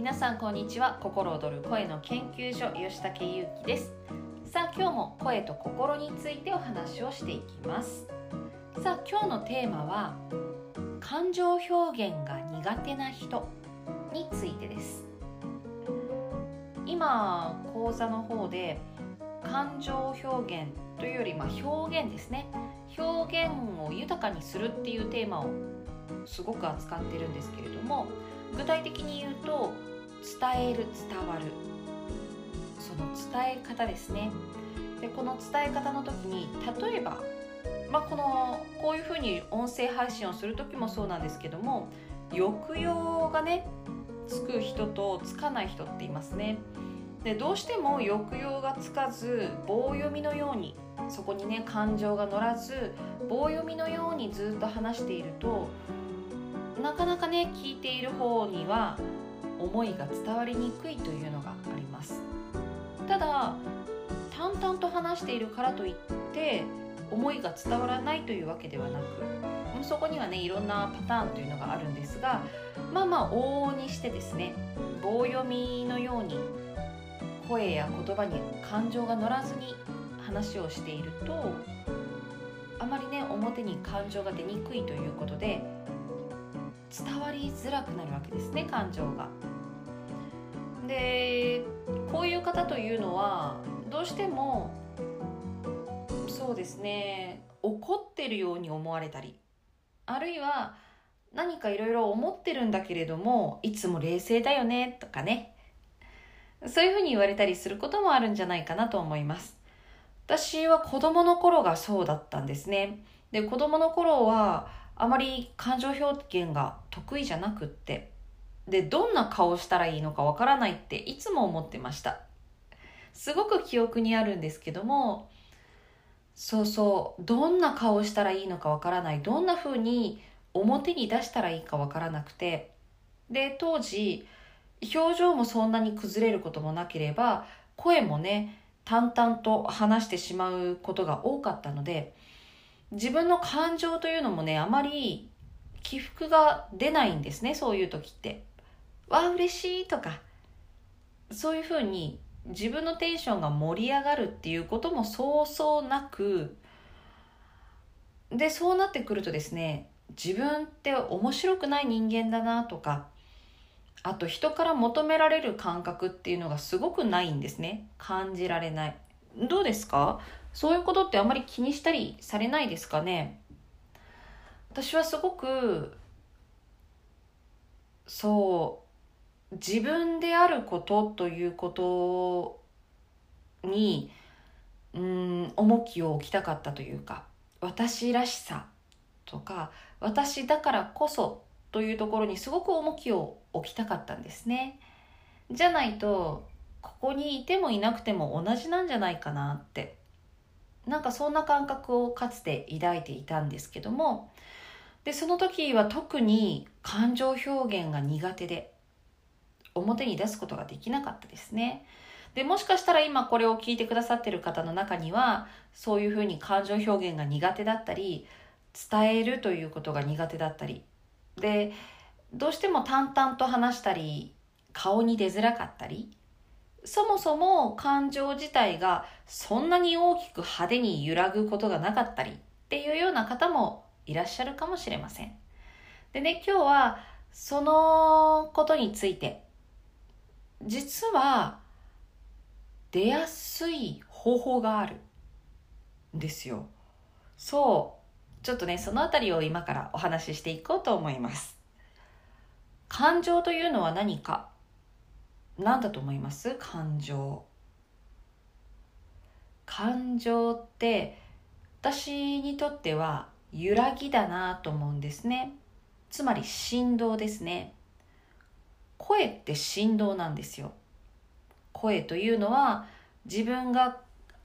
皆さんこんにちは。心躍る声の研究所吉武ゆうきです。さあ今日も声と心についてお話をしていきます。さあ今日のテーマは感情表現が苦手な人についてです。今講座の方で感情表現というよりま表現ですね。表現を豊かにするっていうテーマをすごく扱ってるんですけれども具体的に言うと伝える伝わる。その伝え方ですね。でこの伝え方の時に例えば、まあ、このこういうふうに音声配信をする時もそうなんですけども抑揚がねつく人とつかない人っていますね。でどうしても抑揚がつかず棒読みのようにそこにね感情が乗らず棒読みのようにずっと話しているとなかなかね聞いている方には思いが伝わりにくいというのがあります。ただ淡々と話しているからといって思いが伝わらないというわけではなくそこにはねいろんなパターンというのがあるんですがまあまあ往々にしてですね棒読みのように声や言葉に感情が乗らずに話をしているとあまりね表に感情が出にくいということで伝わりづらくなるわけですね感情が。でこういう方というのはどうしてもそうですね怒ってるように思われたりあるいは何かいろいろ思ってるんだけれどもいつも冷静だよねとかね。そういうふうに言われたりすることもあるんじゃないかなと思います。私は子供の頃がそうだったんですね。で子供の頃はあまり感情表現が得意じゃなくってでどんな顔したらいいのかわからないっていつも思ってました。すごく記憶にあるんですけどもそうそうどんな顔したらいいのかわからないどんな風に表に出したらいいかわからなくてで当時表情もそんなに崩れることもなければ声もね淡々と話してしまうことが多かったので自分の感情というのもねあまり起伏が出ないんですねそういう時って。わあ嬉しいとか。そういうふうに自分のテンションが盛り上がるっていうこともそうそうなくでそうなってくるとですね自分って面白くない人間だなとかあと人から求められる感覚っていうのがすごくないんですね。感じられない。どうですか？そういうことってあまり気にしたりされないですかね？私はすごくそう自分であることということにうん重きを置きたかったというか私らしさとか私だからこそというところにすごく重きを置きたかったんですね。じゃないとここにいてもいなくても同じなんじゃないかなってなんかそんな感覚をかつて抱いていたんですけどもでその時は特に感情表現が苦手で表に出すことができなかったですね。でもしかしたら今これを聞いてくださってる方の中にはそういうふうに感情表現が苦手だったり伝えるということが苦手だったりでどうしても淡々と話したり顔に出づらかったりそもそも感情自体がそんなに大きく派手に揺らぐことがなかったりっていうような方もいらっしゃるかもしれません。でね、今日はそのことについて、実は出やすい方法があるんですよ。そう。ちょっとね、そのあたりを今からお話ししていこうと思います。感情というのは何か？何だと思います？感情。感情って私にとっては揺らぎだなと思うんですね。つまり振動ですね。声って振動なんですよ。声というのは自分が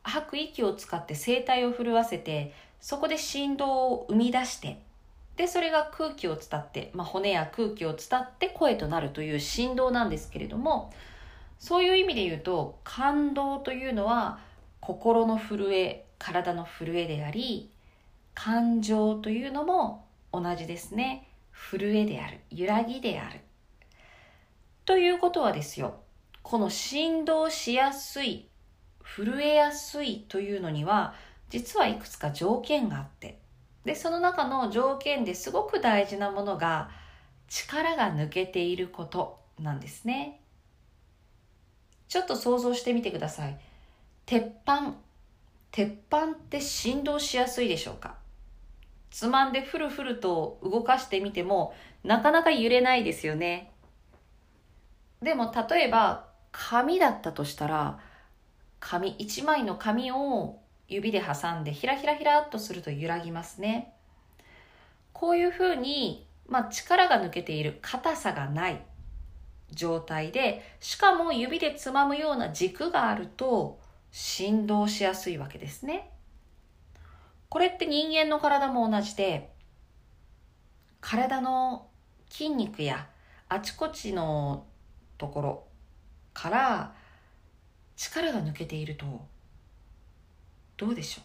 吐く息を使って声帯を震わせてそこで振動を生み出してでそれが空気を伝って、まあ、骨や空気を伝って声となるという振動なんですけれどもそういう意味で言うと感動というのは心の震え体の震えであり感情というのも同じですね。震えである揺らぎである。ということはですよ、この振動しやすい、震えやすいというのには、実はいくつか条件があって、で、その中の条件ですごく大事なものが、力が抜けていることなんですね。ちょっと想像してみてください。鉄板。鉄板って振動しやすいでしょうか？つまんでふるふると動かしてみてもなかなか揺れないですよね。でも例えば紙だったとしたら紙一枚の紙を指で挟んでひらひらひらっとすると揺らぎますね。こういうふうに、まあ、力が抜けている硬さがない状態でしかも指でつまむような軸があると振動しやすいわけですね。これって人間の体も同じで体の筋肉やあちこちのところから力が抜けているとどうでしょう？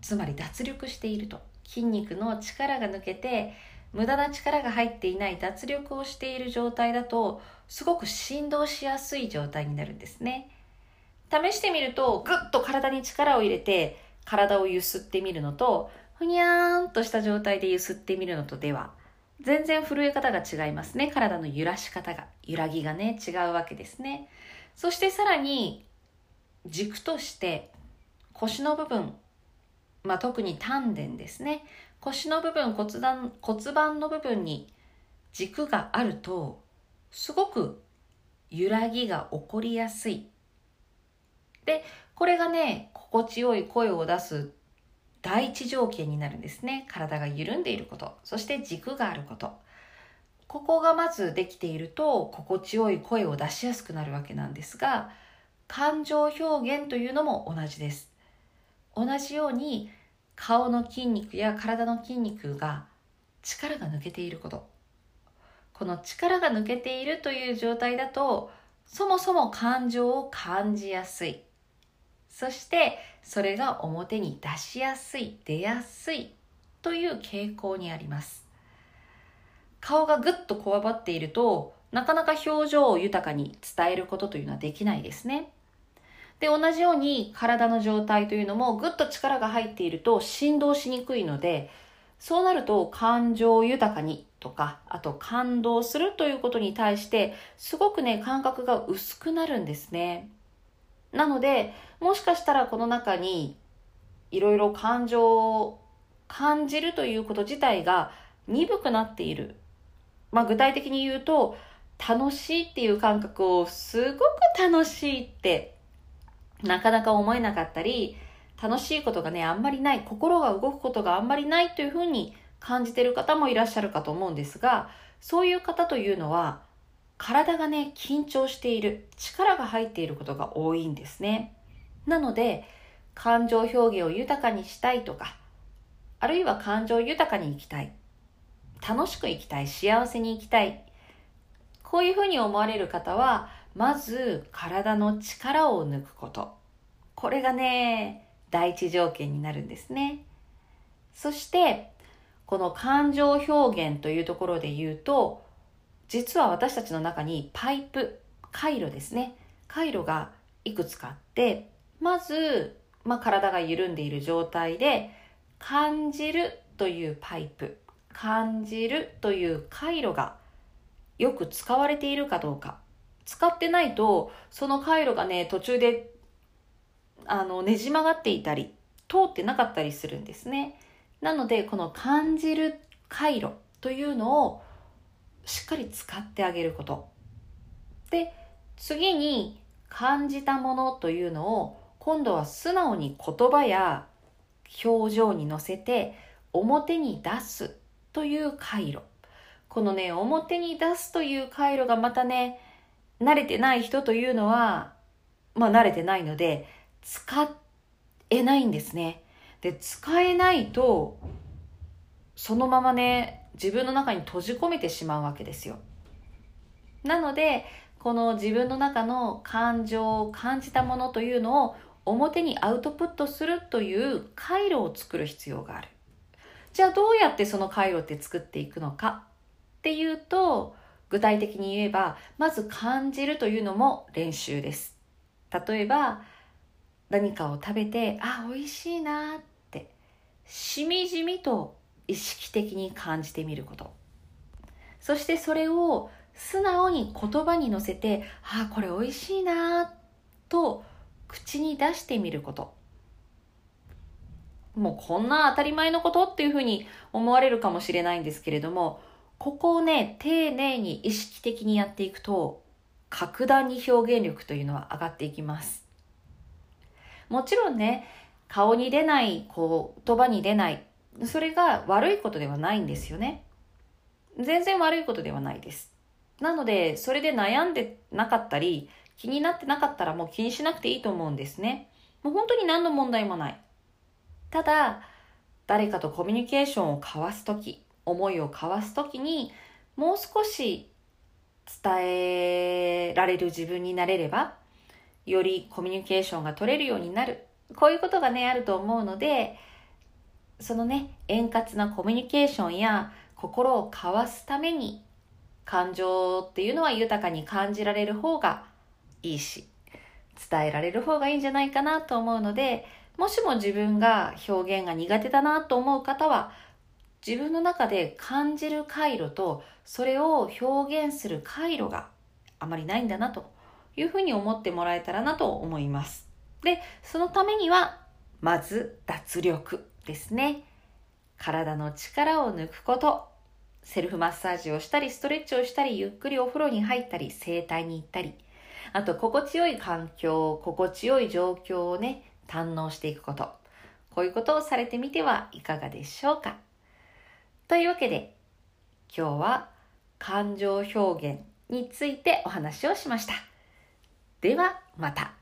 つまり脱力していると。筋肉の力が抜けて無駄な力が入っていない脱力をしている状態だとすごく振動しやすい状態になるんですね。試してみるとぐっと体に力を入れて体をゆすってみるのとふにゃーんとした状態でゆすってみるのとでは全然震え方が違いますね。体の揺らし方が揺らぎがね違うわけですね。そしてさらに軸として腰の部分、まあ、特に丹田ですね。腰の部分骨盤骨盤の部分に軸があるとすごく揺らぎが起こりやすい。でこれがね心地よい声を出す第一条件になるんですね。体が緩んでいること。そして軸があること。ここがまずできていると心地よい声を出しやすくなるわけなんですが感情表現というのも同じです。同じように顔の筋肉や体の筋肉が力が抜けていること。この力が抜けているという状態だとそもそも感情を感じやすい。そしてそれが表に出しやすい出やすいという傾向にあります。顔がぐっとこわばっているとなかなか表情を豊かに伝えることというのはできないですね。で、同じように体の状態というのもぐっと力が入っていると振動しにくいので、そうなると感情豊かにとか、あと感動するということに対して、すごくね、感覚が薄くなるんですね。なので、もしかしたらこの中にいろいろ感情を感じるということ自体が鈍くなっている。まあ具体的に言うと、楽しいっていう感覚をすごく楽しいってなかなか思えなかったり、楽しいことがね、あんまりない、心が動くことがあんまりないというふうに感じてる方もいらっしゃるかと思うんですが、そういう方というのは、体がね、緊張している、力が入っていることが多いんですね。なので、感情表現を豊かにしたいとか、あるいは感情豊かに生きたい、楽しく生きたい、幸せに生きたい、こういうふうに思われる方は、まず体の力を抜くこと。これがね、第一条件になるんですね。そして、この感情表現というところで言うと、実は私たちの中にパイプ、回路ですね。回路がいくつかあって、まず、まあ、体が緩んでいる状態で、感じるというパイプ、感じるという回路がよく使われているかどうか。使ってないと、その回路がね、途中で、あの、ねじ曲がっていたり、通ってなかったりするんですね。なので、この感じる回路というのをしっかり使ってあげること。で、次に感じたものというのを今度は素直に言葉や表情に乗せて表に出すという回路。このね、表に出すという回路がまたね、慣れてない人というのは、まあ慣れてないので、使えないんですね。で、使えないと、そのままね、自分の中に閉じ込めてしまうわけですよ。なので、この自分の中の感情を感じたものというのを表にアウトプットするという回路を作る必要がある。じゃあどうやってその回路って作っていくのかっていうと、具体的に言えば、まず感じるというのも練習です。例えば、何かを食べて、あ、美味しいなって、しみじみと意識的に感じてみること。そしてそれを素直に言葉に乗せて、あ、これ美味しいなと口に出してみること。もうこんな当たり前のことっていうふうに思われるかもしれないんですけれども、ここをね、丁寧に意識的にやっていくと、格段に表現力というのは上がっていきます。もちろんね、顔に出ない、言葉に出ない、それが悪いことではないんですよね。全然悪いことではないです。なので、それで悩んでなかったり、気になってなかったらもう気にしなくていいと思うんですね。もう本当に何の問題もない。ただ、誰かとコミュニケーションを交わすとき、思いを交わすときに、もう少し伝えられる自分になれれば、よりコミュニケーションが取れるようになる。こういうことがね、あると思うので、そのね、円滑なコミュニケーションや心を交わすために、感情っていうのは豊かに感じられる方がいいし、伝えられる方がいいんじゃないかなと思うので、もしも自分が表現が苦手だなと思う方は、自分の中で感じる回路と、それを表現する回路があまりないんだなというふうに思ってもらえたらなと思います。で、そのためには、まず脱力ですね。体の力を抜くこと。セルフマッサージをしたり、ストレッチをしたり、ゆっくりお風呂に入ったり、整体に行ったり、あと心地よい環境、心地よい状況をね、堪能していくこと。こういうことをされてみてはいかがでしょうか。というわけで、今日は感情表現についてお話をしました。ではまた。